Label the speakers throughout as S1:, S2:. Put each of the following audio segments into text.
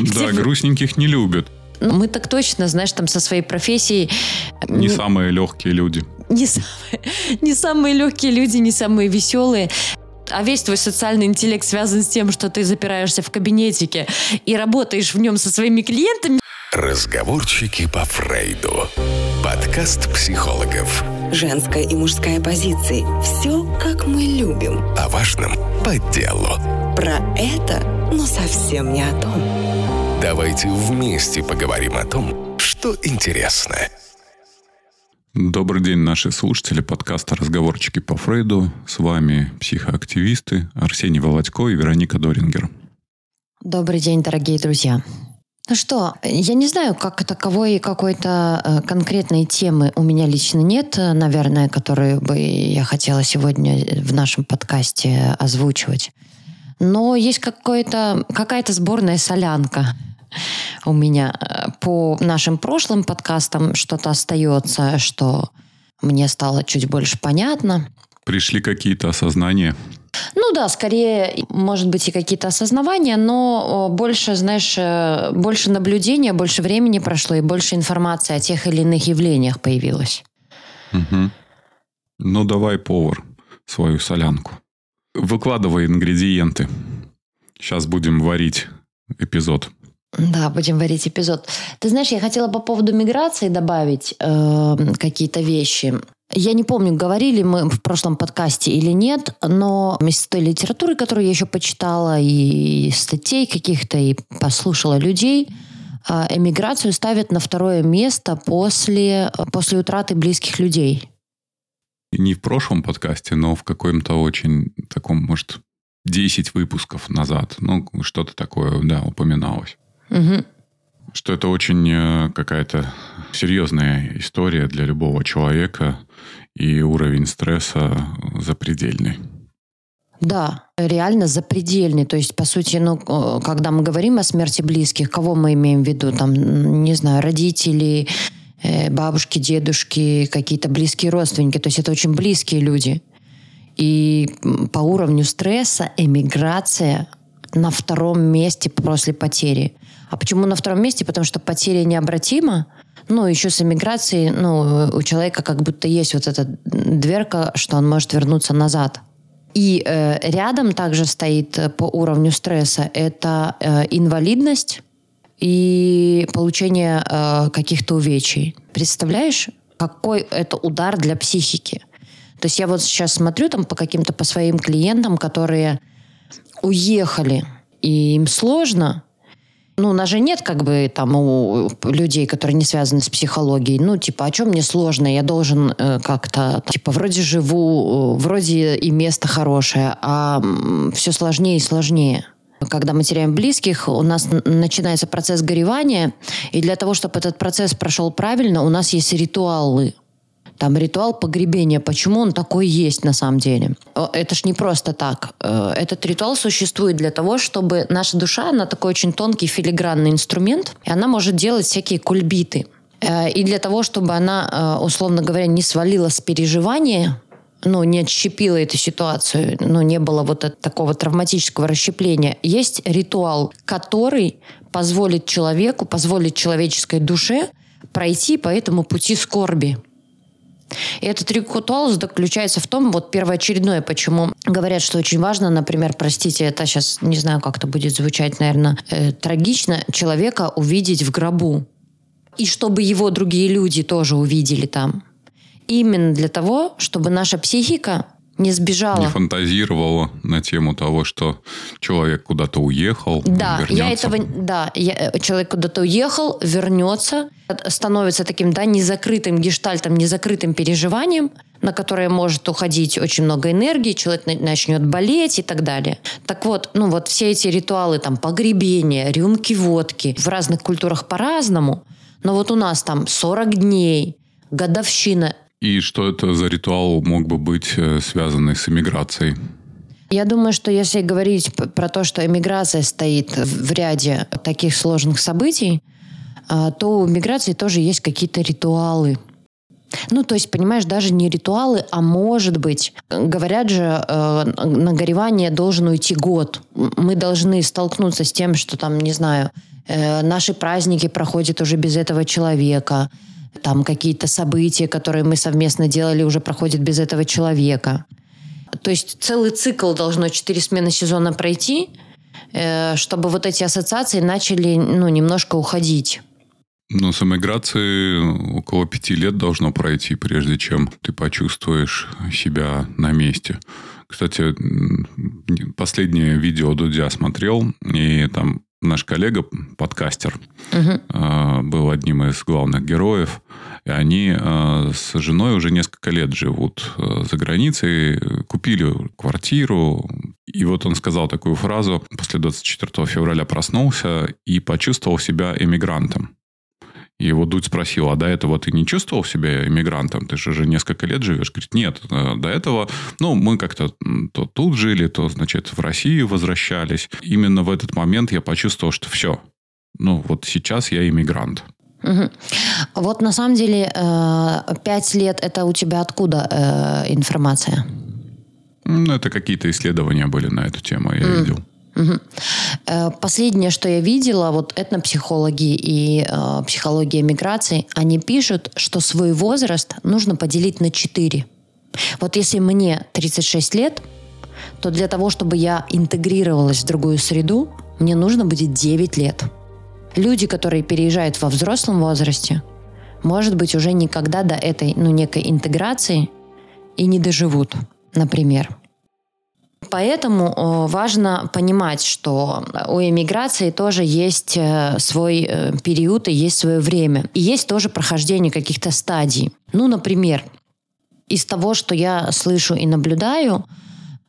S1: Да, грустненьких не любят.
S2: Мы так точно, знаешь, там со своей профессией...
S1: Не самые легкие люди.
S2: Не самые, не самые легкие люди, не самые веселые а весь твой социальный интеллект связан с тем, что ты запираешься в кабинетике и работаешь в нем со своими клиентами.
S3: Разговорчики по Фрейду. Подкаст психологов.
S4: Женская и мужская позиции. Все, как мы любим.
S3: О важном по делу.
S4: Про это, но совсем не о том.
S3: Давайте вместе поговорим о том, что интересно.
S1: Добрый день, наши слушатели подкаста «Разговорчики по Фрейду». С вами психоактивисты Арсений Володько и Вероника Дорингер.
S2: Добрый день, дорогие друзья. Ну что, я не знаю, как таковой какой-то э, конкретной темы у меня лично нет, наверное, которую бы я хотела сегодня в нашем подкасте озвучивать. Но есть какая-то сборная солянка у меня э, по нашим прошлым подкастам что-то остается, что мне стало чуть больше понятно.
S1: Пришли какие-то осознания?
S2: Ну да, скорее, может быть, и какие-то осознавания, но больше, знаешь, э, больше наблюдения, больше времени прошло, и больше информации о тех или иных явлениях появилось.
S1: Угу. Ну, давай, повар, свою солянку. Выкладывай ингредиенты. Сейчас будем варить эпизод.
S2: Да, будем варить эпизод. Ты знаешь, я хотела по поводу миграции добавить э, какие-то вещи. Я не помню, говорили мы в прошлом подкасте или нет, но из той литературы, которую я еще почитала, и статей каких-то, и послушала людей, а, эмиграцию ставят на второе место после, после утраты близких людей.
S1: Не в прошлом подкасте, но в каком-то очень таком, может, 10 выпусков назад. Ну, что-то такое, да, упоминалось. Угу. Что это очень э, какая-то серьезная история для любого человека, и уровень стресса запредельный.
S2: Да, реально запредельный. То есть, по сути, ну, когда мы говорим о смерти близких, кого мы имеем в виду? Там, не знаю, родители, э, бабушки, дедушки, какие-то близкие родственники. То есть это очень близкие люди. И по уровню стресса эмиграция на втором месте после потери. А почему на втором месте? Потому что потеря необратима. Ну, еще с эмиграцией, ну, у человека как будто есть вот эта дверка, что он может вернуться назад. И э, рядом также стоит э, по уровню стресса это э, инвалидность и получение э, каких-то увечий. Представляешь, какой это удар для психики? То есть я вот сейчас смотрю там по каким-то по своим клиентам, которые уехали, и им сложно, ну, у нас же нет как бы там у людей, которые не связаны с психологией. Ну, типа, о чем мне сложно? Я должен э, как-то, типа, вроде живу, э, вроде и место хорошее, а все сложнее и сложнее. Когда мы теряем близких, у нас начинается процесс горевания, и для того, чтобы этот процесс прошел правильно, у нас есть ритуалы – там ритуал погребения, почему он такой есть на самом деле? Это ж не просто так. Э, этот ритуал существует для того, чтобы наша душа, она такой очень тонкий филигранный инструмент, и она может делать всякие кульбиты. Э, и для того, чтобы она, э, условно говоря, не свалила с переживания, ну, не отщепила эту ситуацию, ну, не было вот такого травматического расщепления. Есть ритуал, который позволит человеку, позволит человеческой душе пройти по этому пути скорби. И этот ритуал заключается в том, вот первоочередное, почему говорят, что очень важно, например, простите, это сейчас не знаю, как это будет звучать, наверное, э, трагично, человека увидеть в гробу. И чтобы его другие люди тоже увидели там. Именно для того, чтобы наша психика не сбежала.
S1: Не фантазировала на тему того, что человек куда-то уехал,
S2: Да,
S1: вернется.
S2: я этого, да, я, э, человек куда-то уехал, вернется, становится таким, да, незакрытым гештальтом, незакрытым переживанием, на которое может уходить очень много энергии, человек начнет болеть и так далее. Так вот, ну вот все эти ритуалы, там, погребения, рюмки водки, в разных культурах по-разному, но вот у нас там 40 дней, годовщина,
S1: и что это за ритуал мог бы быть э, связанный с эмиграцией?
S2: Я думаю, что если говорить про то, что эмиграция стоит в ряде таких сложных событий, а, то у миграции тоже есть какие-то ритуалы. Ну, то есть, понимаешь, даже не ритуалы, а может быть, говорят же, э, на горевание должен уйти год. Мы должны столкнуться с тем, что там, не знаю, Э, наши праздники проходят уже без этого человека. Там какие-то события, которые мы совместно делали, уже проходят без этого человека. То есть целый цикл должно 4 смены сезона пройти, э, чтобы вот эти ассоциации начали ну, немножко уходить.
S1: Ну, с эмиграцией около пяти лет должно пройти, прежде чем ты почувствуешь себя на месте. Кстати, последнее видео Дудя смотрел, и там наш коллега, подкастер, угу. был одним из главных героев. И они а, с женой уже несколько лет живут а, за границей, купили квартиру. И вот он сказал такую фразу, после 24 февраля проснулся и почувствовал себя эмигрантом. И его Дудь спросил, а до этого ты не чувствовал себя иммигрантом? Ты же уже несколько лет живешь. Говорит, нет, э, до этого, ну, мы как-то то тут жили, то, значит, в России возвращались. Именно в этот момент я почувствовал, что все, ну, вот сейчас я иммигрант.
S2: Угу. Вот на самом деле э, пять лет это у тебя откуда э, информация?
S1: Ну, это какие-то исследования были на эту тему, я mm. видел.
S2: Угу. Последнее, что я видела, вот этнопсихологи и э, психология миграции, они пишут, что свой возраст нужно поделить на 4. Вот если мне 36 лет, то для того, чтобы я интегрировалась в другую среду, мне нужно будет 9 лет. Люди, которые переезжают во взрослом возрасте, может быть, уже никогда до этой, ну, некой интеграции и не доживут, например. Поэтому э, важно понимать, что у эмиграции тоже есть э, свой э, период и есть свое время. И есть тоже прохождение каких-то стадий. Ну, например, из того, что я слышу и наблюдаю,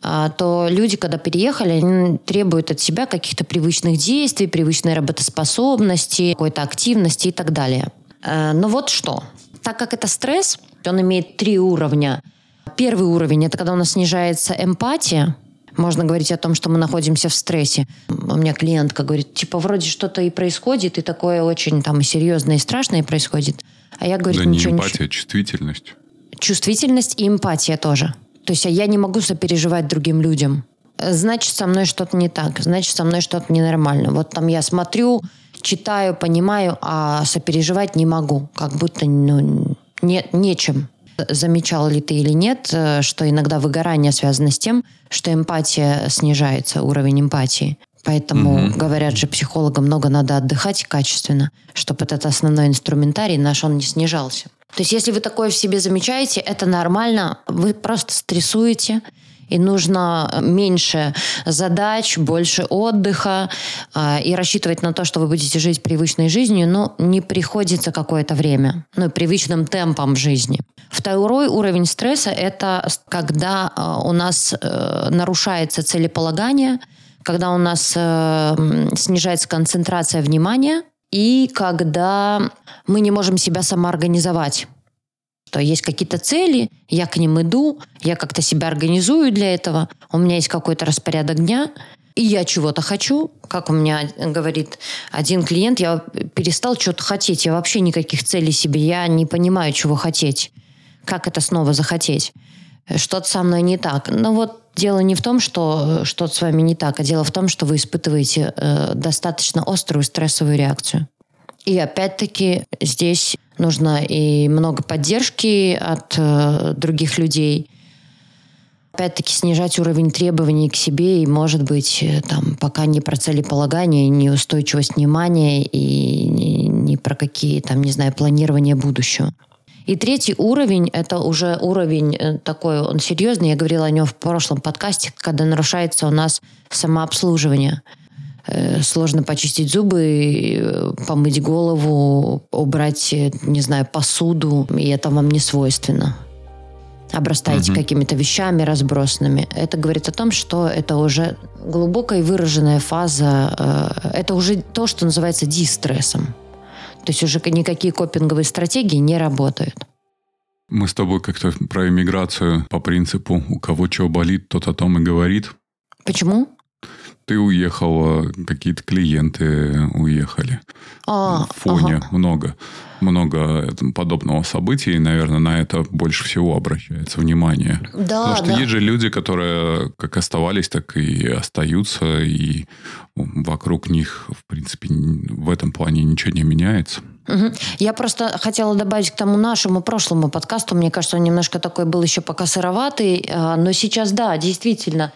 S2: то люди, когда переехали, они требуют от себя каких-то привычных действий, привычной работоспособности, какой-то активности и так далее. Но вот что. Так как это стресс, он имеет три уровня. Первый уровень – это когда у нас снижается эмпатия – можно говорить о том, что мы находимся в стрессе. У меня клиентка говорит, типа, вроде что-то и происходит, и такое очень там серьезное и страшное происходит. А я говорю,
S1: да ничего, не эмпатия, ничего. чувствительность.
S2: Чувствительность и эмпатия тоже. То есть а я не могу сопереживать другим людям. Значит, со мной что-то не так. Значит, со мной что-то ненормально. Вот там я смотрю, читаю, понимаю, а сопереживать не могу. Как будто ну, не, нечем. Замечал ли ты или нет, э, что иногда выгорание связано с тем, что эмпатия снижается, уровень эмпатии. Поэтому угу. говорят же психологам, много надо отдыхать качественно, чтобы этот основной инструментарий наш, он не снижался. То есть если вы такое в себе замечаете, это нормально, вы просто стрессуете, и нужно меньше задач, больше отдыха э, и рассчитывать на то, что вы будете жить привычной жизнью, но не приходится какое-то время, ну, привычным темпом жизни. Второй уровень стресса – это когда э, у нас э, нарушается целеполагание, когда у нас э, снижается концентрация внимания и когда мы не можем себя самоорганизовать что есть какие-то цели, я к ним иду, я как-то себя организую для этого, у меня есть какой-то распорядок дня, и я чего-то хочу, как у меня говорит один клиент, я перестал что-то хотеть, я вообще никаких целей себе, я не понимаю, чего хотеть, как это снова захотеть, что-то со мной не так. Но вот дело не в том, что что-то с вами не так, а дело в том, что вы испытываете э, достаточно острую стрессовую реакцию. И опять-таки здесь нужно и много поддержки от э, других людей. Опять-таки снижать уровень требований к себе и, может быть, э, там, пока не про целеполагание, не устойчивость внимания и не, не про какие, там, не знаю, планирование будущего. И третий уровень – это уже уровень э, такой, он серьезный. Я говорила о нем в прошлом подкасте, когда нарушается у нас самообслуживание – сложно почистить зубы, э, помыть голову, убрать, э, не знаю, посуду, и это вам не свойственно. Обрастаете угу. какими-то вещами разбросанными. Это говорит о том, что это уже глубокая и выраженная фаза, это уже то, что называется дистрессом. То есть уже никакие копинговые стратегии не работают.
S1: Мы с тобой как-то про иммиграцию по принципу «у кого что болит, тот о том и говорит».
S2: Почему?
S1: Ты уехала, какие-то клиенты уехали. А, в фоне ага. много, много подобного событий, и, наверное, на это больше всего обращается внимание. Да, Потому что да. есть же люди, которые как оставались, так и остаются, и вокруг них, в принципе, в, плане ничего не меняется.
S2: Угу. Я просто хотела добавить к тому нашему прошлому подкасту. Мне кажется, он немножко такой был еще пока сыроватый. А, но сейчас, да, действительно,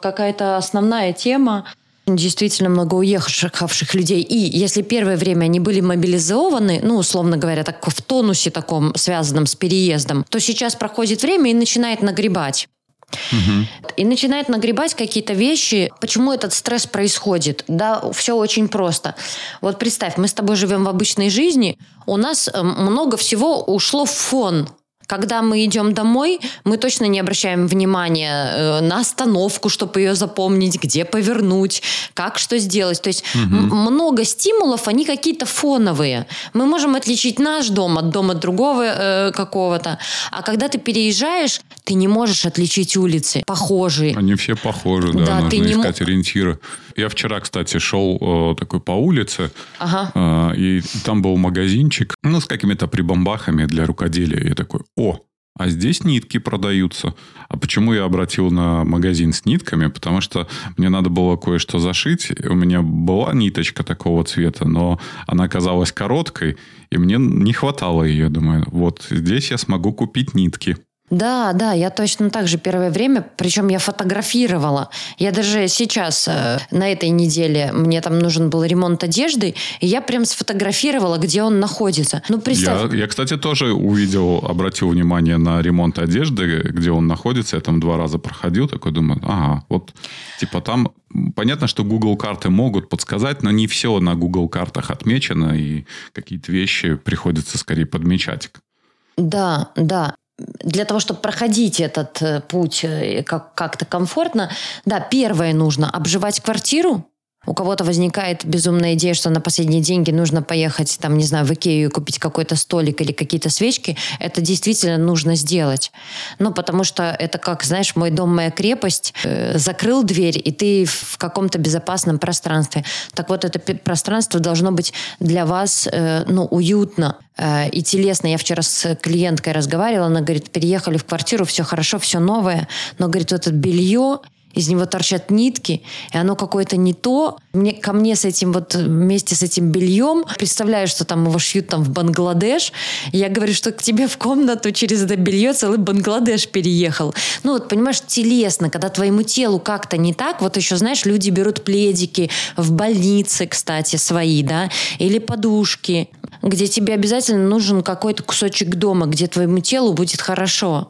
S2: какая-то основная тема. Действительно много уехавших людей. И если первое время они были мобилизованы, ну, условно говоря, так в тонусе таком, связанном с переездом, то сейчас проходит время и начинает нагребать. Угу. И начинает нагребать какие-то вещи. Почему этот стресс происходит? Да, все очень просто. Вот представь, мы с тобой живем в обычной жизни, у нас э, много всего ушло в фон. Когда мы идем домой, мы точно не обращаем внимания э, на остановку, чтобы ее запомнить, где повернуть, как что сделать. То есть угу. много стимулов, они какие-то фоновые. Мы можем отличить наш дом от дома другого э, какого-то. А когда ты переезжаешь, ты не можешь отличить улицы похожие.
S1: Они все похожи, да. да нужно искать не... ориентиры. Я вчера, кстати, шел э, такой по улице, ага. э, и там был магазинчик, ну, с какими-то прибамбахами для рукоделия. Я такой, о, а здесь нитки продаются. А почему я обратил на магазин с нитками? Потому что мне надо было кое-что зашить. У меня была ниточка такого цвета, но она оказалась короткой, и мне не хватало ее. Думаю, вот здесь я смогу купить нитки.
S2: Да, да, я точно так же первое время, причем я фотографировала. Я даже сейчас, э, на этой неделе, мне там нужен был ремонт одежды, и я прям сфотографировала, где он находится. Ну, представь.
S1: Я, я, кстати, тоже увидел, обратил внимание на ремонт одежды, где он находится. Я там два раза проходил, такой думаю, ага, вот, типа там Понятно, что Google карты могут подсказать, но не все на Google картах отмечено, и какие-то вещи приходится скорее подмечать.
S2: Да, да для того, чтобы проходить этот э, путь э, как- как-то комфортно, да, первое нужно обживать квартиру, у кого-то возникает безумная идея, что на последние деньги нужно поехать, там, не знаю, в Икею и купить какой-то столик или какие-то свечки, это действительно нужно сделать. Ну, потому что это как, знаешь, мой дом, моя крепость, э, закрыл дверь, и ты в каком-то безопасном пространстве. Так вот, это пространство должно быть для вас, э, ну, уютно э, и телесно. Я вчера с клиенткой разговаривала, она говорит, переехали в квартиру, все хорошо, все новое, но, говорит, вот это белье, из него торчат нитки, и оно какое-то не то. Мне, ко мне с этим вот вместе с этим бельем, представляю, что там его шьют там в Бангладеш, я говорю, что к тебе в комнату через это белье целый Бангладеш переехал. Ну вот, понимаешь, телесно, когда твоему телу как-то не так, вот еще, знаешь, люди берут пледики в больнице, кстати, свои, да, или подушки, где тебе обязательно нужен какой-то кусочек дома, где твоему телу будет хорошо.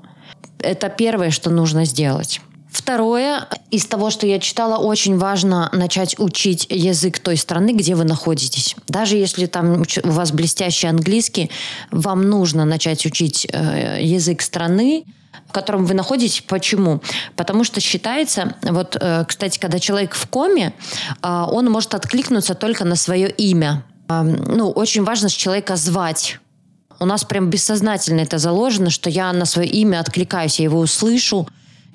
S2: Это первое, что нужно сделать. Второе, из того, что я читала, очень важно начать учить язык той страны, где вы находитесь. Даже если там у вас блестящий английский, вам нужно начать учить э, язык страны, в котором вы находитесь. Почему? Потому что считается, вот, э, кстати, когда человек в коме, э, он может откликнуться только на свое имя. Э, ну, очень важно человека звать. У нас прям бессознательно это заложено, что я на свое имя откликаюсь, я его услышу,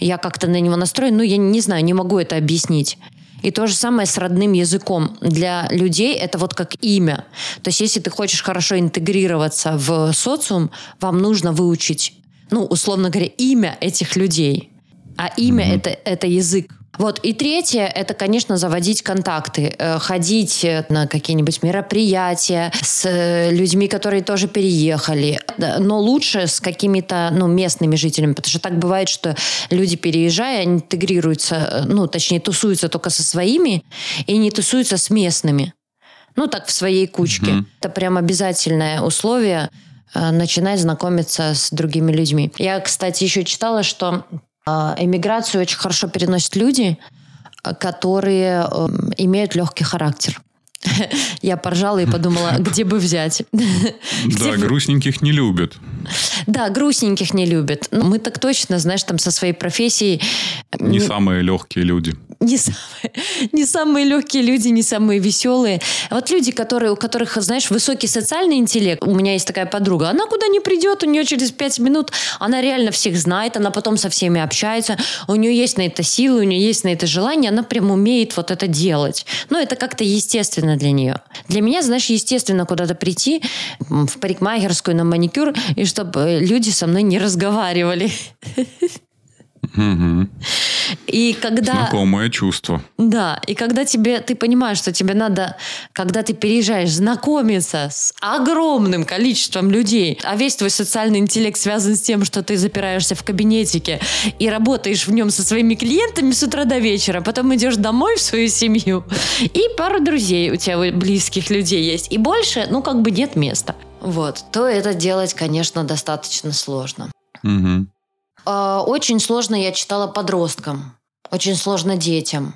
S2: я как-то на него настроен, ну, я не знаю, не могу это объяснить. И то же самое с родным языком. Для людей это вот как имя. То есть если ты хочешь хорошо интегрироваться в социум, вам нужно выучить, ну, условно говоря, имя этих людей. А имя mm-hmm. это, это язык. Вот. И третье, это, конечно, заводить контакты, э, ходить э, на какие-нибудь мероприятия с э, людьми, которые тоже переехали, но лучше с какими-то ну, местными жителями, потому что так бывает, что люди, переезжая, интегрируются, ну, точнее, тусуются только со своими и не тусуются с местными. Ну, так, в своей кучке. Mm-hmm. Это прям обязательное условие начинать знакомиться с другими людьми. Я, кстати, еще читала, что эмиграцию очень хорошо переносят люди, которые эм, имеют легкий характер. Я поржала и подумала, где бы взять.
S1: Да, грустненьких не любят.
S2: Да, грустненьких не любят. Мы так точно, знаешь, там со своей профессией...
S1: Не самые легкие люди
S2: не самые, не самые легкие люди, не самые веселые. Вот люди, которые, у которых, знаешь, высокий социальный интеллект. У меня есть такая подруга. Она куда не придет, у нее через пять минут, она реально всех знает, она потом со всеми общается. У нее есть на это силы, у нее есть на это желание, она прям умеет вот это делать. Но это как-то естественно для нее. Для меня, знаешь, естественно куда-то прийти в парикмахерскую на маникюр, и чтобы люди со мной не разговаривали.
S1: Угу.
S2: И когда...
S1: Знакомое чувство.
S2: Да, и когда тебе, ты понимаешь, что тебе надо, когда ты переезжаешь, знакомиться с огромным количеством людей, а весь твой социальный интеллект связан с тем, что ты запираешься в кабинетике и работаешь в нем со своими клиентами с утра до вечера, потом идешь домой в свою семью, и пару друзей у тебя близких людей есть, и больше, ну, как бы нет места. Вот, то это делать, конечно, достаточно сложно.
S1: Угу.
S2: Очень сложно я читала подросткам, очень сложно детям.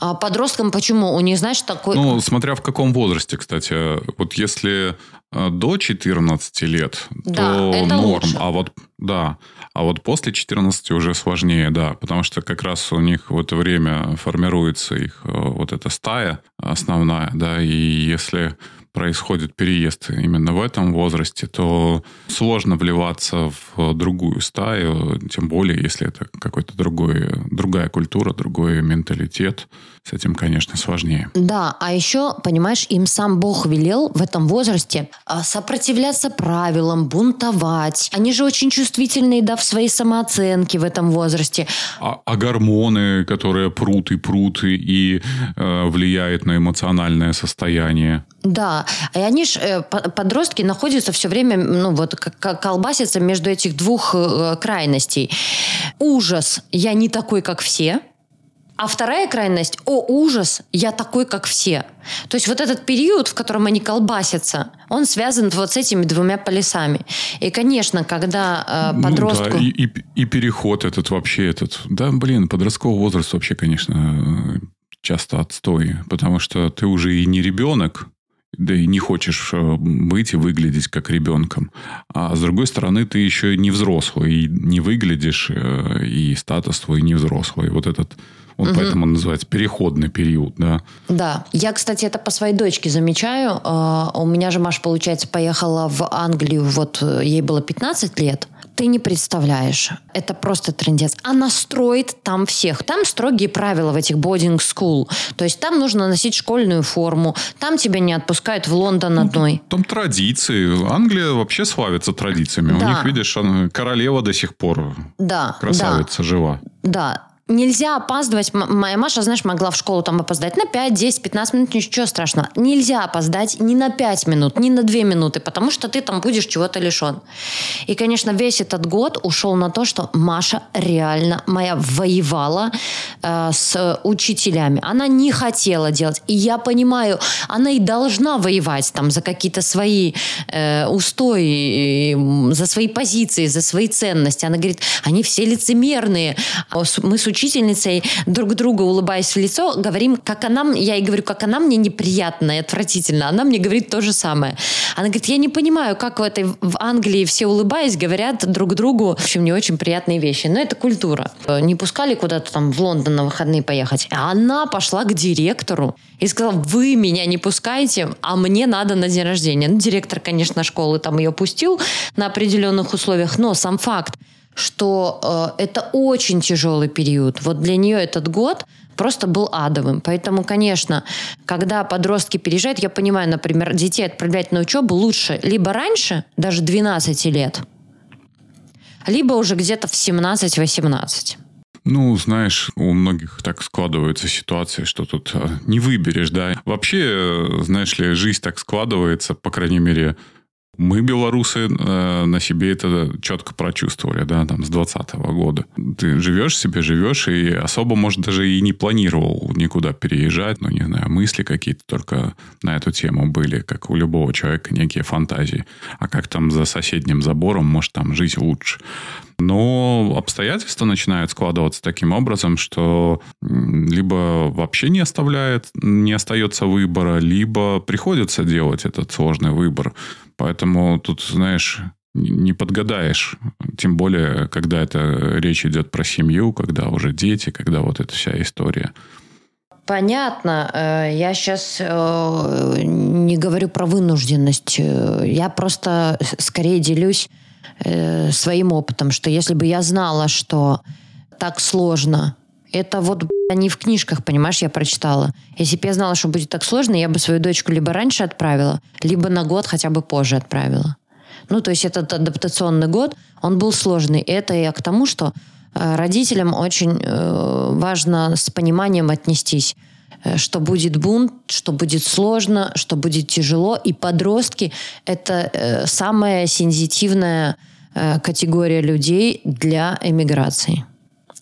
S2: А подросткам почему? У них, знаешь, такой...
S1: Ну, смотря в каком возрасте, кстати. Вот если э, до 14 лет,
S2: Да,
S1: то
S2: это
S1: норм.
S2: лучше.
S1: А вот, да. А вот после 14 уже сложнее, да. Потому что как раз у них в это время формируется их э, вот эта стая основная, да. И если происходит переезд именно в этом возрасте, то сложно вливаться в другую стаю, тем более, если это какой-то другой, другая культура, другой менталитет. С этим, конечно, сложнее.
S2: Да, а еще, понимаешь, им сам Бог велел в этом возрасте а, сопротивляться правилам, бунтовать. Они же очень чувствительные, да, в своей самооценке в этом возрасте.
S1: А, а гормоны, которые прут и прут и, и э, влияют на эмоциональное состояние.
S2: Да, и они ж, э, по- подростки находятся все время, ну вот, как- как колбасятся между этих двух э, крайностей. Ужас, я не такой, как все. А вторая крайность, о, ужас, я такой, как все. То есть вот этот период, в котором они колбасятся, он связан вот с этими двумя полюсами. И, конечно, когда э, подростку...
S1: Ну, да, и, и, и переход этот вообще этот. Да, блин, подростковый возраст вообще, конечно, э, часто отстой. Потому что ты уже и не ребенок, да и не хочешь э, быть и выглядеть как ребенком. А с другой стороны, ты еще и не взрослый, и не выглядишь, э, и статус твой не взрослый. Вот этот, вот поэтому он называется переходный период, да.
S2: Да, я, кстати, это по своей дочке замечаю. А, У меня же Маша, получается, поехала в Англию, вот э, ей было 15 лет. Ты не представляешь, это просто трендец. Она строит там всех. Там строгие правила в этих boarding school. То есть там нужно носить школьную форму. Там тебя не отпускают в Лондон одной.
S1: Там традиции. Англия вообще славится традициями. У
S2: Да.
S1: них, видишь, королева до сих пор
S2: Да,
S1: красавица жива.
S2: да, да. Нельзя опаздывать. Моя Маша, знаешь, могла в школу там опоздать на 5, 10, 15 минут, ничего страшного. Нельзя опоздать ни на 5 минут, ни на 2 минуты, потому что ты там будешь чего-то лишен. И, конечно, весь этот год ушел на то, что Маша реально моя воевала э, с учителями. Она не хотела делать. И я понимаю, она и должна воевать там за какие-то свои э, устои, за свои позиции, за свои ценности. Она говорит, они все лицемерные. А Мы с учительницей друг другу, улыбаясь в лицо, говорим, как она, я ей говорю, как она мне неприятна и отвратительно. Она мне говорит то же самое. Она говорит, я не понимаю, как в этой в Англии все улыбаясь говорят друг другу, в общем, не очень приятные вещи. Но это культура. Не пускали куда-то там в Лондон на выходные поехать. А она пошла к директору и сказала, вы меня не пускаете, а мне надо на день рождения. Ну, директор, конечно, школы там ее пустил на определенных условиях, но сам факт, что э, это очень тяжелый период. Вот для нее этот год просто был адовым. Поэтому, конечно, когда подростки переезжают, я понимаю, например, детей отправлять на учебу лучше либо раньше, даже 12 лет, либо уже где-то в 17-18.
S1: Ну, знаешь, у многих так складывается ситуация, что тут э, не выберешь, да. Вообще, э, знаешь ли, жизнь так складывается, по крайней мере, мы, белорусы, э, на себе это четко прочувствовали, да, там, с 20 года. Ты живешь себе, живешь, и особо, может, даже и не планировал никуда переезжать, ну, не знаю, мысли какие-то только на эту тему были, как у любого человека, некие фантазии. А как там за соседним забором, может, там жить лучше. Но обстоятельства начинают складываться таким образом, что либо вообще не оставляет, не остается выбора, либо приходится делать этот сложный выбор. Поэтому тут, знаешь, не подгадаешь. Тем более, когда это речь идет про семью, когда уже дети, когда вот эта вся история.
S2: Понятно. Э, Я сейчас не говорю про вынужденность. Э, Я просто скорее делюсь э, своим опытом, что если бы я знала, что так сложно, это вот не в книжках, понимаешь, я прочитала. Если бы я знала, что будет так сложно, я бы свою дочку либо раньше отправила, либо на год хотя бы позже отправила. Ну, то есть этот адаптационный год, он был сложный. Это я к тому, что Э, родителям очень э, важно с пониманием отнестись что будет бунт, что будет сложно, что будет тяжело. И подростки – это самая сензитивная категория людей для эмиграции.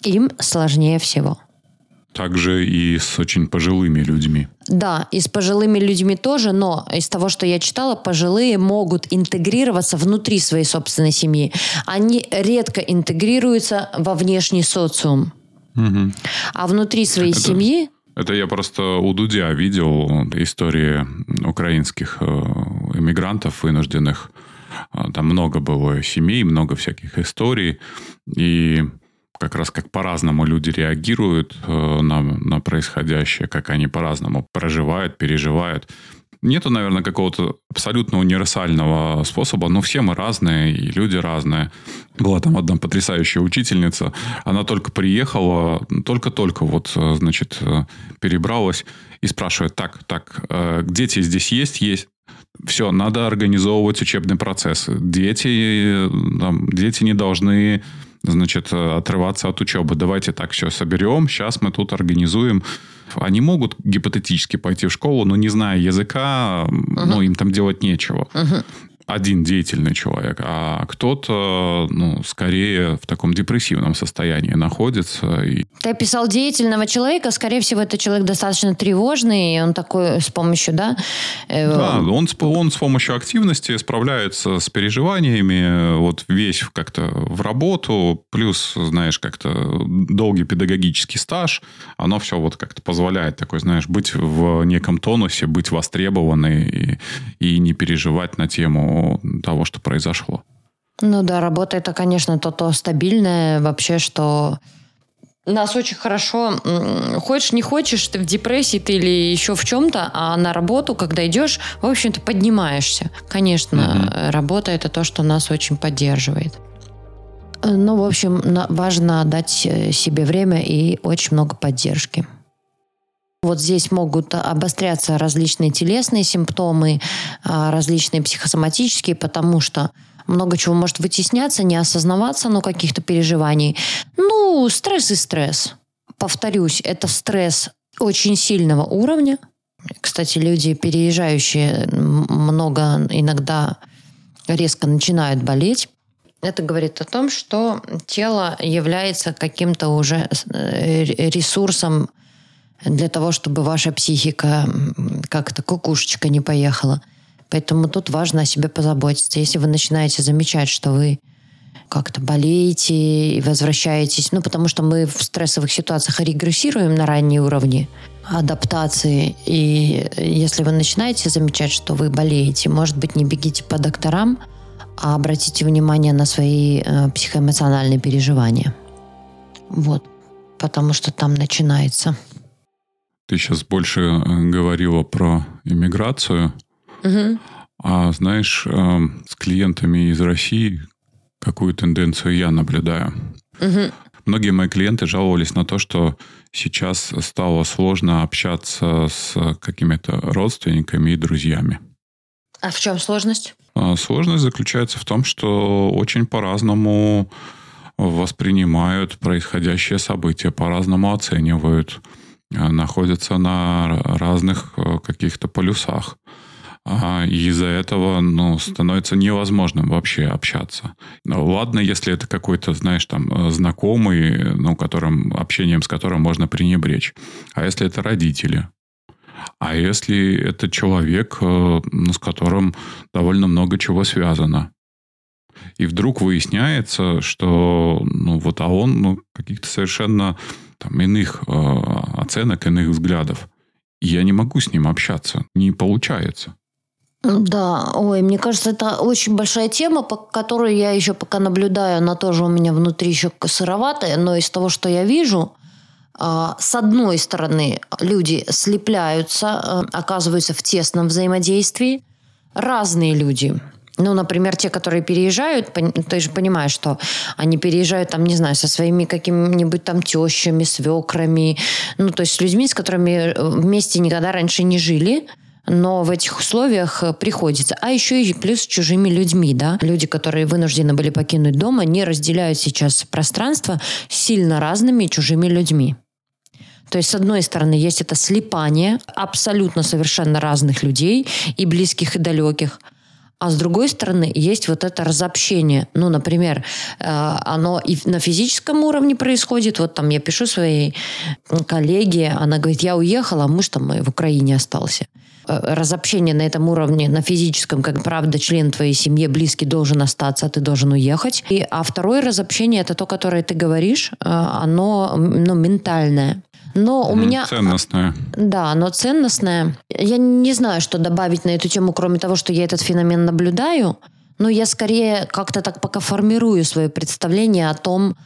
S2: Им сложнее всего.
S1: Также и с очень пожилыми людьми.
S2: Да, и с пожилыми людьми тоже, но из того, что я читала, пожилые могут интегрироваться внутри своей собственной семьи. Они редко интегрируются во внешний социум. Угу. А внутри своей это, семьи...
S1: Это я просто у Дудя видел истории украинских э, эмигрантов вынужденных. А, там много было семей, много всяких историй. И как раз как по-разному люди реагируют э, на, на происходящее, как они по-разному проживают, переживают. Нету, наверное, какого-то абсолютно универсального способа, но все мы разные, и люди разные. Была там одна потрясающая учительница, она только приехала, только-только вот, э, значит, э, перебралась и спрашивает, так, так, дети здесь есть? Есть. Все, надо организовывать учебный процесс. Дети, там, дети не должны значит, отрываться от учебы. Давайте так все соберем, сейчас мы тут организуем. Они могут гипотетически пойти в школу, но не зная языка, uh-huh. ну, им там делать нечего. Uh-huh один деятельный человек, а кто-то, ну, скорее в таком депрессивном состоянии находится. И...
S2: Ты описал деятельного человека, скорее всего, это человек достаточно тревожный, и он такой с помощью, да?
S1: Э, да, он, он с помощью активности справляется с переживаниями, вот весь как-то в работу, плюс, знаешь, как-то долгий педагогический стаж, оно все вот как-то позволяет такой, знаешь, быть в неком тонусе, быть востребованной и, и не переживать на тему того, что произошло.
S2: Ну да, работа это, конечно, то-то стабильное вообще, что нас очень хорошо, хочешь не хочешь, ты в депрессии ты или еще в чем-то, а на работу, когда идешь, в общем-то, поднимаешься. Конечно, угу. работа это то, что нас очень поддерживает. Ну, в общем, важно дать э, себе время и очень много поддержки. Вот здесь могут обостряться различные телесные симптомы, а, различные психосоматические, потому что много чего может вытесняться, не осознаваться, но каких-то переживаний. Ну, стресс и стресс. Повторюсь, это стресс очень сильного уровня. Кстати, люди, переезжающие, много иногда резко начинают болеть. Это говорит о том, что тело является каким-то уже э, ресурсом для того, чтобы ваша психика как-то кукушечка не поехала. Поэтому тут важно о себе позаботиться. Если вы начинаете замечать, что вы как-то болеете и возвращаетесь, ну, потому что мы в стрессовых ситуациях регрессируем на ранние уровни адаптации. И если вы начинаете замечать, что вы болеете, может быть, не бегите по докторам, а обратите внимание на свои э, психоэмоциональные переживания. Вот. Потому что там начинается
S1: ты сейчас больше э, говорила про иммиграцию. Угу. А знаешь, э, с клиентами из России какую тенденцию я наблюдаю? Угу. Многие мои клиенты жаловались на то, что сейчас стало сложно общаться с какими-то родственниками и друзьями.
S2: А в чем сложность?
S1: А сложность заключается в том, что очень по-разному воспринимают происходящее событие, по-разному оценивают. Э, находятся на разных э, каких-то полюсах. А, и из-за этого ну, становится невозможным вообще общаться. Ладно, если это какой-то, знаешь, там, э, знакомый, ну, которым, общением с которым можно пренебречь. А если это родители? А если это человек, ну, с которым довольно много чего связано? И вдруг выясняется, что, ну, вот, а он, ну, каких-то совершенно там, иных э, оценок, иных взглядов. я не могу с ним общаться. Не получается.
S2: Да, ой, мне кажется, это очень большая тема, по которой я еще пока наблюдаю, она тоже у меня внутри еще сыроватая, но из того, что я вижу, э, с одной стороны, люди слепляются, э, оказываются в тесном взаимодействии, разные люди – ну, например, те, которые переезжают, ты же понимаешь, что они переезжают, там, не знаю, со своими какими-нибудь там тещами, свекрами, ну, то есть с людьми, с которыми э, вместе никогда раньше не жили, но в этих условиях э, приходится. А еще и плюс с чужими людьми, да. Люди, которые вынуждены были покинуть дом, они разделяют сейчас пространство с сильно разными чужими людьми. То есть, с одной стороны, есть это слепание абсолютно совершенно разных людей, и близких, и далеких. А с другой стороны, есть вот это разобщение. Ну, например, э, оно и на физическом уровне происходит. Вот там я пишу своей коллеге, она говорит, я уехала, а муж там в Украине остался. Э, разобщение на этом уровне, на физическом, как правда, член твоей семьи близкий должен остаться, а ты должен уехать. И, а второе разобщение, это то, которое ты говоришь, э, оно ну, ментальное. Но у меня...
S1: Ценностное.
S2: Да, но ценностное. Я не знаю, что добавить на эту тему, кроме того, что я этот феномен наблюдаю. Но я скорее как-то так пока формирую свое представление о том,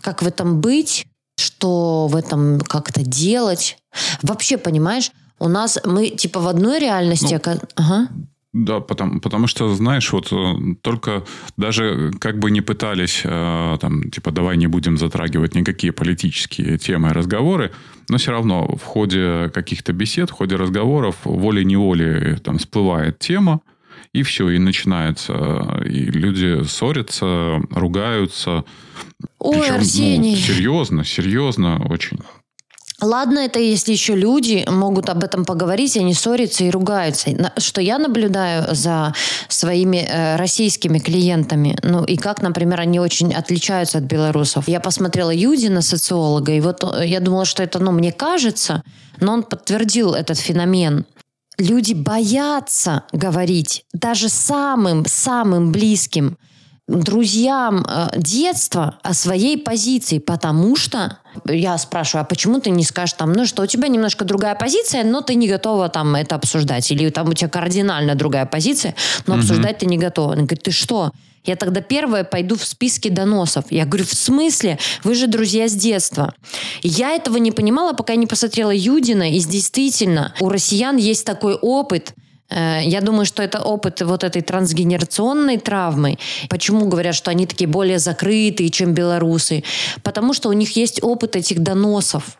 S2: как в этом быть, что в этом как-то делать. Вообще, понимаешь, у нас мы типа в одной реальности... Ну, ага.
S1: Да, потому, потому что, знаешь, вот э, только даже как бы не пытались, э, там, типа, давай не будем затрагивать никакие политические темы и разговоры, но все равно в ходе каких-то бесед, в ходе разговоров волей-неволей там всплывает тема, и все, и начинается. И люди ссорятся, ругаются.
S2: Ой, Причем, Арсений.
S1: Ну, серьезно, серьезно очень.
S2: Ладно, это если еще люди могут об этом поговорить, они ссорятся и ругаются. Что я наблюдаю за своими э, российскими клиентами, ну и как, например, они очень отличаются от белорусов. Я посмотрела Юдина, социолога, и вот э, я думала, что это, ну, мне кажется, но он подтвердил этот феномен. Люди боятся говорить даже самым-самым близким друзьям э, детства о своей позиции, потому что я спрашиваю, а почему ты не скажешь там, ну что у тебя немножко другая позиция, но ты не готова там это обсуждать, или там у тебя кардинально другая позиция, но угу. обсуждать ты не готова. Он говорит, ты что? Я тогда первая пойду в списке доносов. Я говорю, в смысле? Вы же друзья с детства. Я этого не понимала, пока не посмотрела Юдина. И действительно, у россиян есть такой опыт – я думаю, что это опыт вот этой трансгенерационной травмы. Почему говорят, что они такие более закрытые, чем белорусы? Потому что у них есть опыт этих доносов.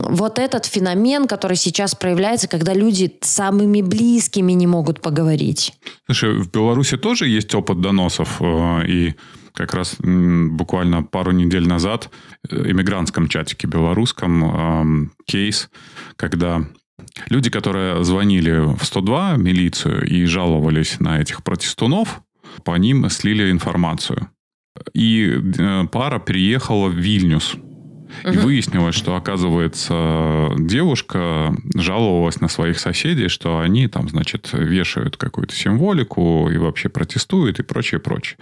S2: Вот этот феномен, который сейчас проявляется, когда люди с самыми близкими не могут поговорить.
S1: Слушай, в Беларуси тоже есть опыт доносов. Э, и как раз буквально пару недель назад в иммигрантском чатике белорусском кейс, когда Люди, которые звонили в 102 милицию и жаловались на этих протестунов, по ним слили информацию. И э, пара переехала в Вильнюс. И угу. выяснилось, что, оказывается, девушка жаловалась на своих соседей, что они там, значит, вешают какую-то символику и вообще протестуют и прочее, прочее.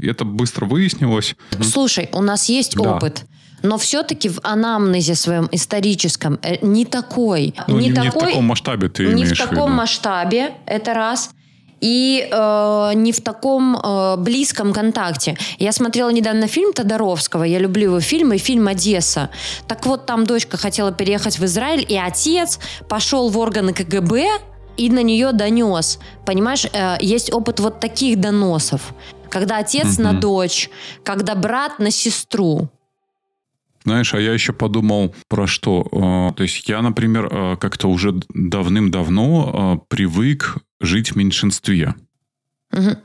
S1: Это быстро выяснилось.
S2: Слушай, у нас есть да. опыт но все-таки в анамнезе своем историческом э, не такой.
S1: Ну,
S2: не,
S1: не,
S2: такой,
S1: в таком масштабе ты
S2: Не в таком
S1: в виду.
S2: масштабе, это раз и э, не в таком э, близком контакте. Я смотрела недавно фильм Тодоровского, я люблю его фильмы, фильм «Одесса». Так вот, там дочка хотела переехать в Израиль, и отец пошел в органы КГБ и на нее донес. Понимаешь, э, есть опыт вот таких доносов. Когда отец угу. на дочь, когда брат на сестру.
S1: Знаешь, а я еще подумал про что. Э, то есть я, например, э, как-то уже давным-давно э, привык жить в меньшинстве. Угу.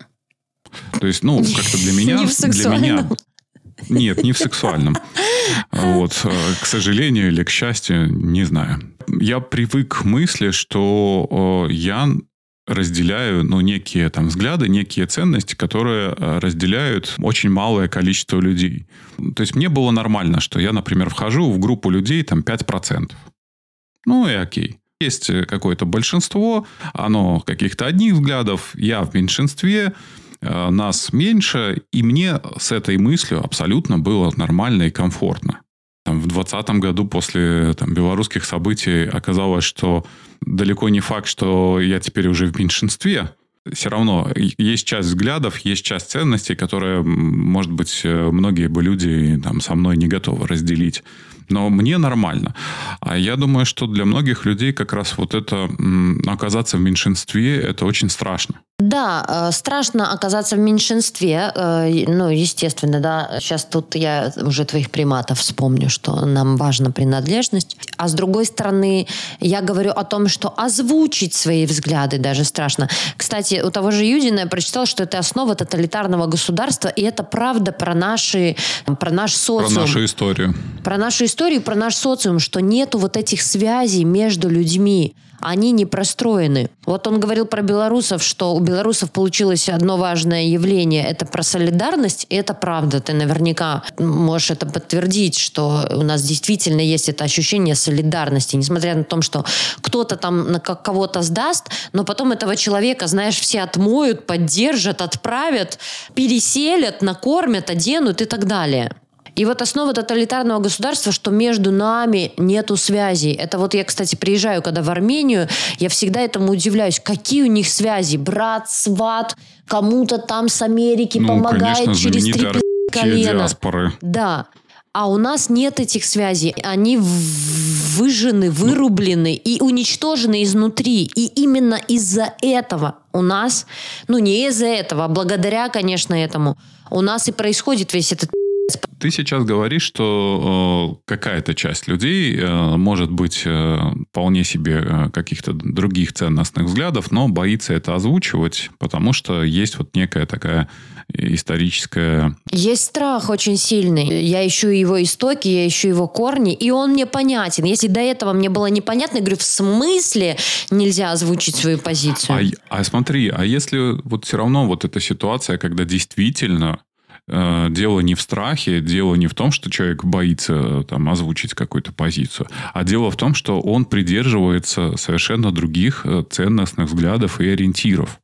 S1: То есть, ну, как-то для меня...
S2: Не в
S1: для меня нет, не в сексуальном. Вот, к сожалению или к счастью, не знаю. Я привык к мысли, что я разделяю ну, некие там, взгляды, некие ценности, которые э, разделяют очень малое количество людей. То есть мне было нормально, что я, например, вхожу в группу людей там 5%. Ну и окей. Есть э, какое-то большинство, оно каких-то одних взглядов, я в меньшинстве, э, нас меньше, и мне с этой мыслью абсолютно было нормально и комфортно. Там, в 2020 году после там, белорусских событий оказалось, что далеко не факт, что я теперь уже в меньшинстве. Все равно есть часть взглядов, есть часть ценностей, которые, может быть, многие бы люди там, со мной не готовы разделить. Но мне нормально. А я думаю, что для многих людей как раз вот это оказаться в меньшинстве, это очень страшно.
S2: Да, э, страшно оказаться в меньшинстве. Э, ну, естественно, да. Сейчас тут я уже твоих приматов вспомню, что нам важна принадлежность. А с другой стороны, я говорю о том, что озвучить свои взгляды даже страшно. Кстати, у того же Юдина я прочитала, что это основа тоталитарного государства, и это правда про наши, про наш социум.
S1: Про нашу историю.
S2: Про нашу историю, про наш социум, что нету вот этих связей между людьми они не простроены. Вот он говорил про белорусов, что у белорусов получилось одно важное явление. Это про солидарность, и это правда. Ты наверняка можешь это подтвердить, что у нас действительно есть это ощущение солидарности, несмотря на то, что кто-то там на кого-то сдаст, но потом этого человека, знаешь, все отмоют, поддержат, отправят, переселят, накормят, оденут и так далее. И вот основа тоталитарного государства, что между нами нету связей. Это вот я, кстати, приезжаю, когда в Армению, я всегда этому удивляюсь. Какие у них связи? Брат, сват, кому-то там с Америки ну, помогает конечно, через три колена.
S1: Диаспоры.
S2: Да. А у нас нет этих связей. Они выжжены, вырублены и уничтожены изнутри. И именно из-за этого у нас, ну не из-за этого, а благодаря, конечно, этому, у нас и происходит весь этот
S1: ты сейчас говоришь, что э, какая-то часть людей э, может быть э, вполне себе э, каких-то других ценностных взглядов, но боится это озвучивать, потому что есть вот некая такая историческая...
S2: Есть страх очень сильный. Я ищу его истоки, я ищу его корни, и он мне понятен. Если до этого мне было непонятно, я говорю, в смысле нельзя озвучить свою позицию?
S1: А, а смотри, а если вот все равно вот эта ситуация, когда действительно дело не в страхе, дело не в том, что человек боится э, там, озвучить какую-то позицию, а дело в том, что он придерживается совершенно других э, ценностных взглядов и ориентиров.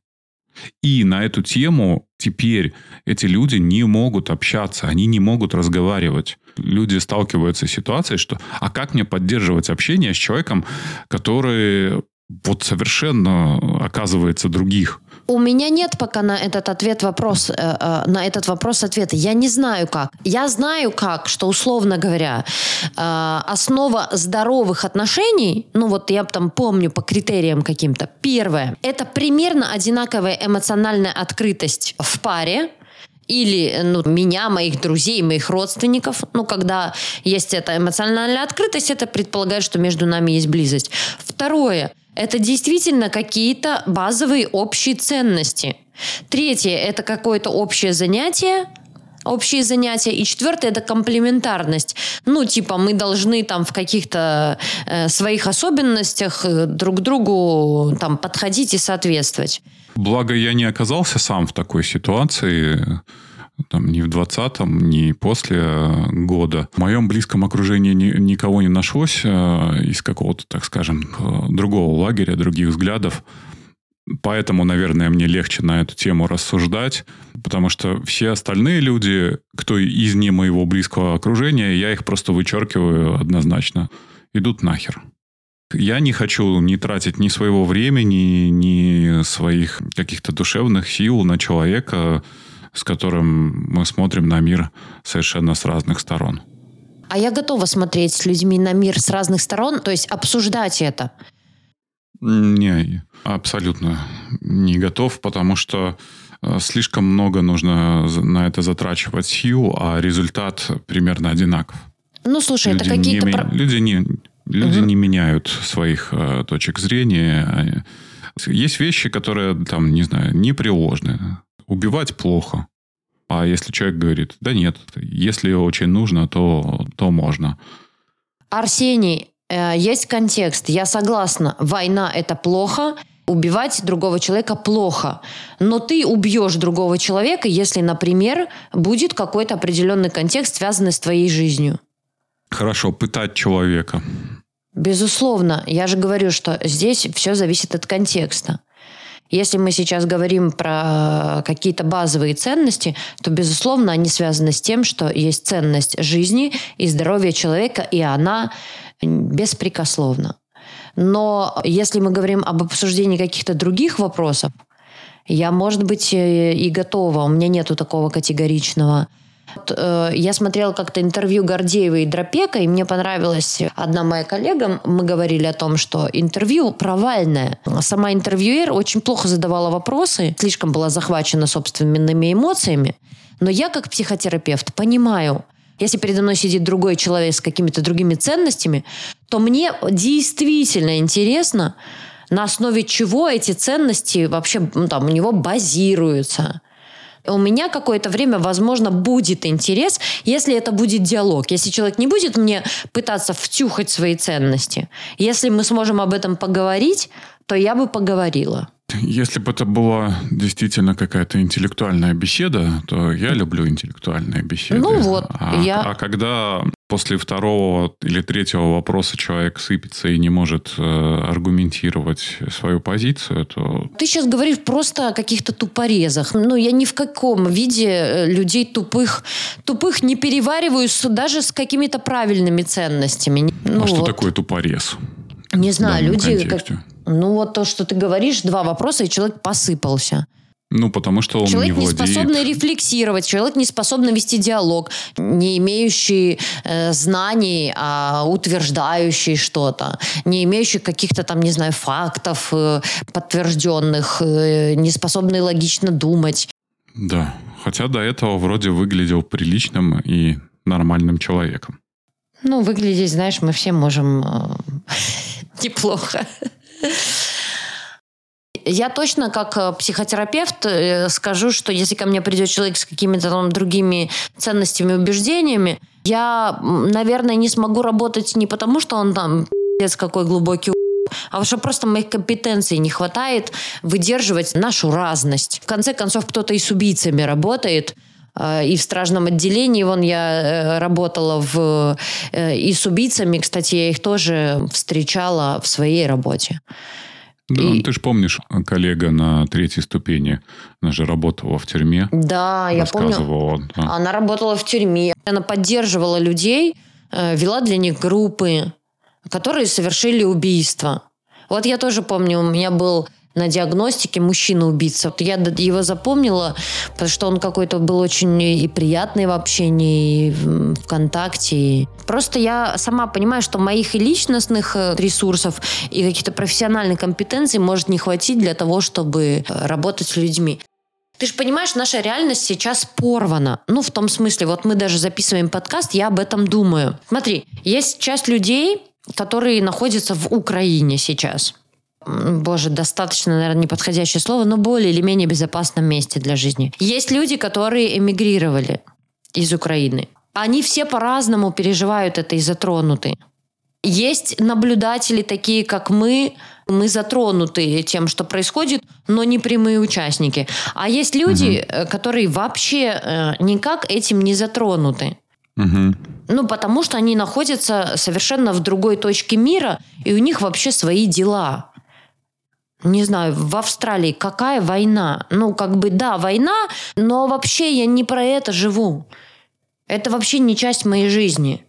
S1: И на эту тему теперь эти люди не могут общаться, они не могут разговаривать. Люди сталкиваются с ситуацией, что а как мне поддерживать общение с человеком, который вот совершенно оказывается других?
S2: У меня нет пока на этот ответ вопрос, э, э, на этот вопрос ответа. Я не знаю как. Я знаю как, что условно говоря, э, основа здоровых отношений, ну вот я там помню по критериям каким-то. Первое, это примерно одинаковая эмоциональная открытость в паре, или ну, меня, моих друзей, моих родственников. Ну, когда есть эта эмоциональная открытость, это предполагает, что между нами есть близость. Второе это действительно какие-то базовые общие ценности. Третье – это какое-то общее занятие, общие занятия. И четвертое – это комплементарность. Ну, типа, мы должны там в каких-то э, своих особенностях э, друг другу там подходить и соответствовать.
S1: Благо, я не оказался сам в такой ситуации там, ни в 20-м, ни после э, года. В моем близком окружении ни, никого не нашлось э, из какого-то, так скажем, э, другого лагеря, других взглядов. Поэтому, наверное, мне легче на эту тему рассуждать, потому что все остальные люди, кто из не моего близкого окружения, я их просто вычеркиваю однозначно. Идут нахер. Я не хочу не тратить ни своего времени, ни своих каких-то душевных сил на человека, с которым мы смотрим на мир совершенно с разных сторон.
S2: А я готова смотреть с людьми на мир с разных сторон, то есть обсуждать это.
S1: Не, абсолютно не готов, потому что э, слишком много нужно на это затрачивать сил, а результат примерно одинаков.
S2: Ну, слушай, люди это какие-то...
S1: Не, люди не, люди угу. не меняют своих э, точек зрения. Есть вещи, которые, там, не знаю, непреложны убивать плохо. А если человек говорит, да нет, если очень нужно, то, то можно.
S2: Арсений, э, есть контекст. Я согласна. Война – это плохо. Убивать другого человека плохо. Но ты убьешь другого человека, если, например, будет какой-то определенный контекст, связанный с твоей жизнью.
S1: Хорошо, пытать человека.
S2: Безусловно. Я же говорю, что здесь все зависит от контекста. Если мы сейчас говорим про какие-то базовые ценности, то, безусловно, они связаны с тем, что есть ценность жизни и здоровья человека, и она беспрекословна. Но если мы говорим об обсуждении каких-то других вопросов, я, может быть, и готова. У меня нету такого категоричного Э, я смотрела как-то интервью Гордеева и Дропека, и мне понравилась одна моя коллега. Мы говорили о том, что интервью провальное. Сама интервьюер очень плохо задавала вопросы, слишком была захвачена собственными эмоциями. Но я, как психотерапевт, понимаю, если передо мной сидит другой человек с какими-то другими ценностями, то мне действительно интересно, на основе чего эти ценности вообще ну, там, у него базируются у меня какое-то время, возможно, будет интерес, если это будет диалог. Если человек не будет мне пытаться втюхать свои ценности, если мы сможем об этом поговорить, то я бы поговорила.
S1: Если бы это была действительно какая-то интеллектуальная беседа, то я люблю интеллектуальные беседы.
S2: Ну вот,
S1: а,
S2: я...
S1: а когда после второго или третьего вопроса человек сыпется и не может э, аргументировать свою позицию, то...
S2: Ты сейчас говоришь просто о каких-то тупорезах. Ну, я ни в каком виде э, людей тупых, тупых не перевариваю даже с какими-то правильными ценностями. Ну,
S1: а что вот. такое тупорез?
S2: Не знаю, люди... Как, ну, вот то, что ты говоришь, два вопроса, и человек посыпался.
S1: Ну, потому что он
S2: человек
S1: не
S2: владеет... не способный рефлексировать, человек не способный вести диалог, не имеющий э, знаний, а утверждающий что-то, не имеющий каких-то там, не знаю, фактов э, подтвержденных, э, не способный логично думать.
S1: Да, хотя до этого вроде выглядел приличным и нормальным человеком.
S2: Ну, выглядеть, знаешь, мы все можем э, неплохо. Я точно как э, психотерапевт э, скажу, что если ко мне придет человек с какими-то там другими ценностями, убеждениями, я, наверное, не смогу работать не потому, что он там пиздец какой глубокий а потому просто моих компетенций не хватает выдерживать нашу разность. В конце концов, кто-то и с убийцами работает, и в стражном отделении, вон я работала в, и с убийцами, кстати, я их тоже встречала в своей работе.
S1: Да, и... ты же помнишь, коллега на третьей ступени, она же работала в тюрьме.
S2: Да, я помню. Да. Она работала в тюрьме. Она поддерживала людей, э, вела для них группы, которые совершили убийство. Вот я тоже помню, у меня был на диагностике мужчина-убийца. Я его запомнила, потому что он какой-то был очень и приятный в общении, и в контакте. Просто я сама понимаю, что моих и личностных э, ресурсов, и каких-то профессиональных компетенций может не хватить для того, чтобы э, работать с людьми. Ты же понимаешь, наша реальность сейчас порвана. Ну, в том смысле, вот мы даже записываем подкаст, я об этом думаю. Смотри, есть часть людей, которые находятся в Украине сейчас боже, достаточно, наверное, неподходящее слово, но более или менее безопасном месте для жизни. Есть люди, которые эмигрировали из Украины. Они все по-разному переживают это и затронуты. Есть наблюдатели такие, как мы, мы затронуты тем, что происходит, но не прямые участники. А есть люди, угу. которые вообще э, никак этим не затронуты. Угу. Ну, потому что они находятся совершенно в другой точке мира, и у них вообще свои дела не знаю, в Австралии какая война? Ну, как бы, да, война, но вообще я не про это живу. Это вообще не часть моей жизни.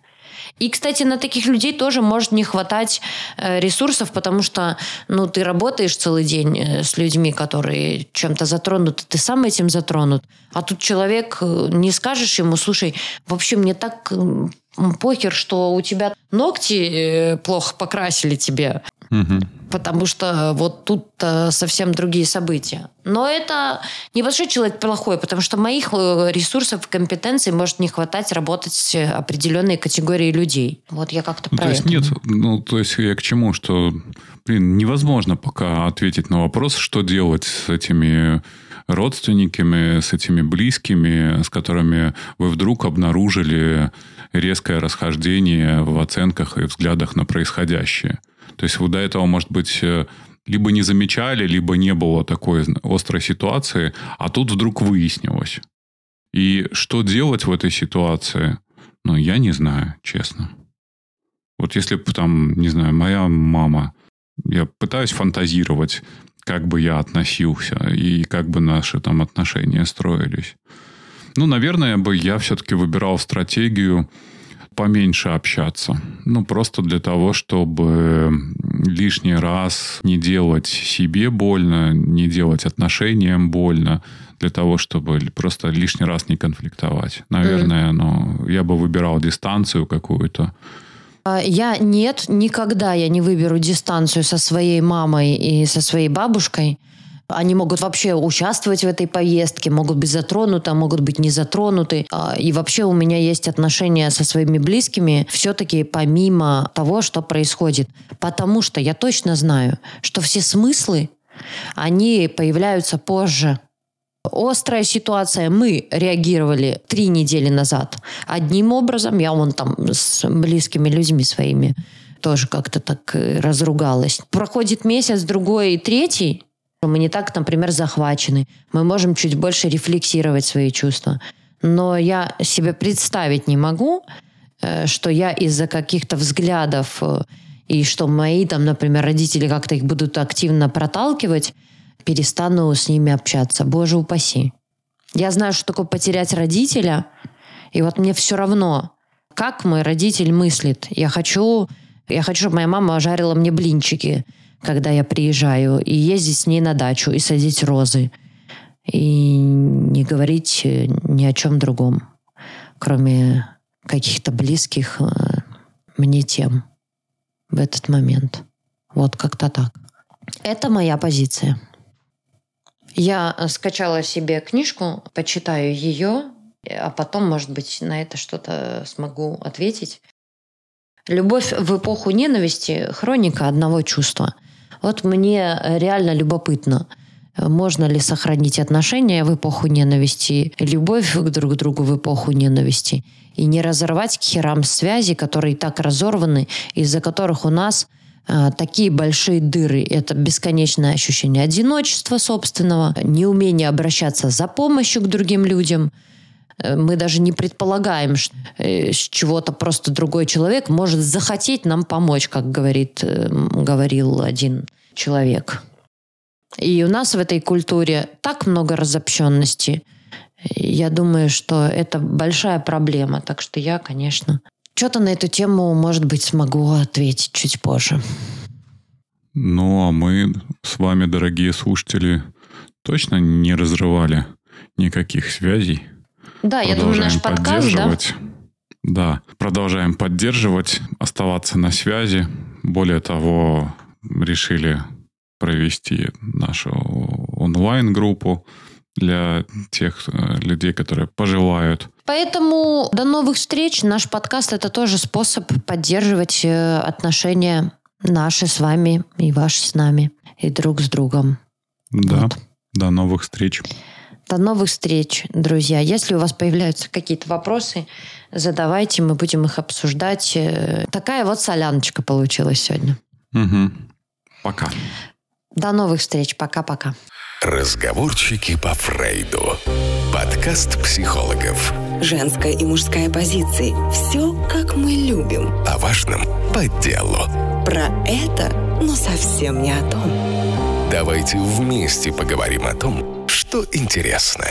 S2: И, кстати, на таких людей тоже может не хватать э, ресурсов, потому что, ну, ты работаешь целый день э, с людьми, которые чем-то затронуты, ты сам этим затронут. А тут человек, э, не скажешь ему, слушай, вообще мне так похер, что у тебя ногти плохо покрасили тебе. Угу. Потому что вот тут совсем другие события. Но это не большой человек плохой, потому что моих э, ресурсов, компетенций может не хватать работать с определенной категорией людей. Вот я как-то про
S1: то есть
S2: это.
S1: нет, ну то есть я к чему, что блин, невозможно пока ответить на вопрос, что делать с этими родственниками, с этими близкими, с которыми вы вдруг обнаружили резкое расхождение в оценках и взглядах на происходящее. То есть вы до этого, может быть, э, либо не замечали, либо не было такой острой ситуации, а тут вдруг выяснилось. И что делать в этой ситуации, ну, я не знаю, честно. Вот если бы там, не знаю, моя мама, я пытаюсь фантазировать, как бы я относился и как бы наши там отношения строились. Ну, наверное, бы я все-таки выбирал стратегию поменьше общаться. Ну, просто для того, чтобы лишний раз не делать себе больно, не делать отношениям больно, для того, чтобы просто лишний раз не конфликтовать. Наверное, mm. ну, я бы выбирал дистанцию какую-то.
S2: А, я нет, никогда я не выберу дистанцию со своей мамой и со своей бабушкой. Они могут вообще участвовать в этой поездке, могут быть затронуты, а могут быть не затронуты. А, и вообще у меня есть отношения со своими близкими все-таки помимо того, что происходит. Потому что я точно знаю, что все смыслы, они появляются позже. Острая ситуация. Мы реагировали три недели назад одним образом. Я вон там с близкими людьми своими тоже как-то так э, разругалась. Проходит месяц, другой, третий, мы не так, например, захвачены. Мы можем чуть больше рефлексировать свои чувства. Но я себе представить не могу, э, что я из-за каких-то взглядов э, и что мои, там, например, родители как-то их будут активно проталкивать, перестану с ними общаться. Боже упаси. Я знаю, что такое потерять родителя, и вот мне все равно, как мой родитель мыслит. Я хочу, я хочу, чтобы моя мама жарила мне блинчики когда я приезжаю, и ездить с ней на дачу, и садить розы, и не говорить э, ни о чем другом, кроме каких-то близких э, мне тем в этот момент. Вот как-то так. Это моя позиция. Я скачала себе книжку, почитаю ее, а потом, может быть, на это что-то смогу ответить. Любовь в эпоху ненависти – хроника одного чувства. Вот мне реально любопытно, можно ли сохранить отношения в эпоху ненависти, любовь друг к другу в эпоху ненависти, и не разорвать к херам связи, которые так разорваны, из-за которых у нас э, такие большие дыры. Это бесконечное ощущение одиночества собственного, неумение обращаться за помощью к другим людям – Э, мы даже не предполагаем, что э, с чего-то просто другой человек может захотеть нам помочь, как говорит, э, говорил один человек. И у нас в этой культуре так много разобщенности. Я думаю, что это большая проблема. Так что я, конечно, что-то на эту тему, может быть, смогу ответить чуть позже.
S1: Ну, а мы с вами, дорогие слушатели, точно не разрывали никаких связей.
S2: Да, я думаю, наш подкаст, да?
S1: Да, продолжаем поддерживать, оставаться на связи. Более того, решили провести нашу онлайн-группу для тех э, людей, которые пожелают.
S2: Поэтому до новых встреч. Наш подкаст – это тоже способ поддерживать э, отношения наши с вами и ваши с нами, и друг с другом.
S1: Да, вот. до новых встреч.
S2: До новых встреч, друзья. Если у вас появляются какие-то вопросы, задавайте, мы будем их обсуждать. Э, такая вот соляночка получилась сегодня.
S1: Угу. Пока.
S2: До новых встреч. Пока-пока.
S3: Разговорчики по Фрейду. Подкаст психологов.
S4: Женская и мужская позиции. Все, как мы любим.
S3: О важном по делу.
S4: Про это, но совсем не о том.
S3: Давайте вместе поговорим о том, что интересно.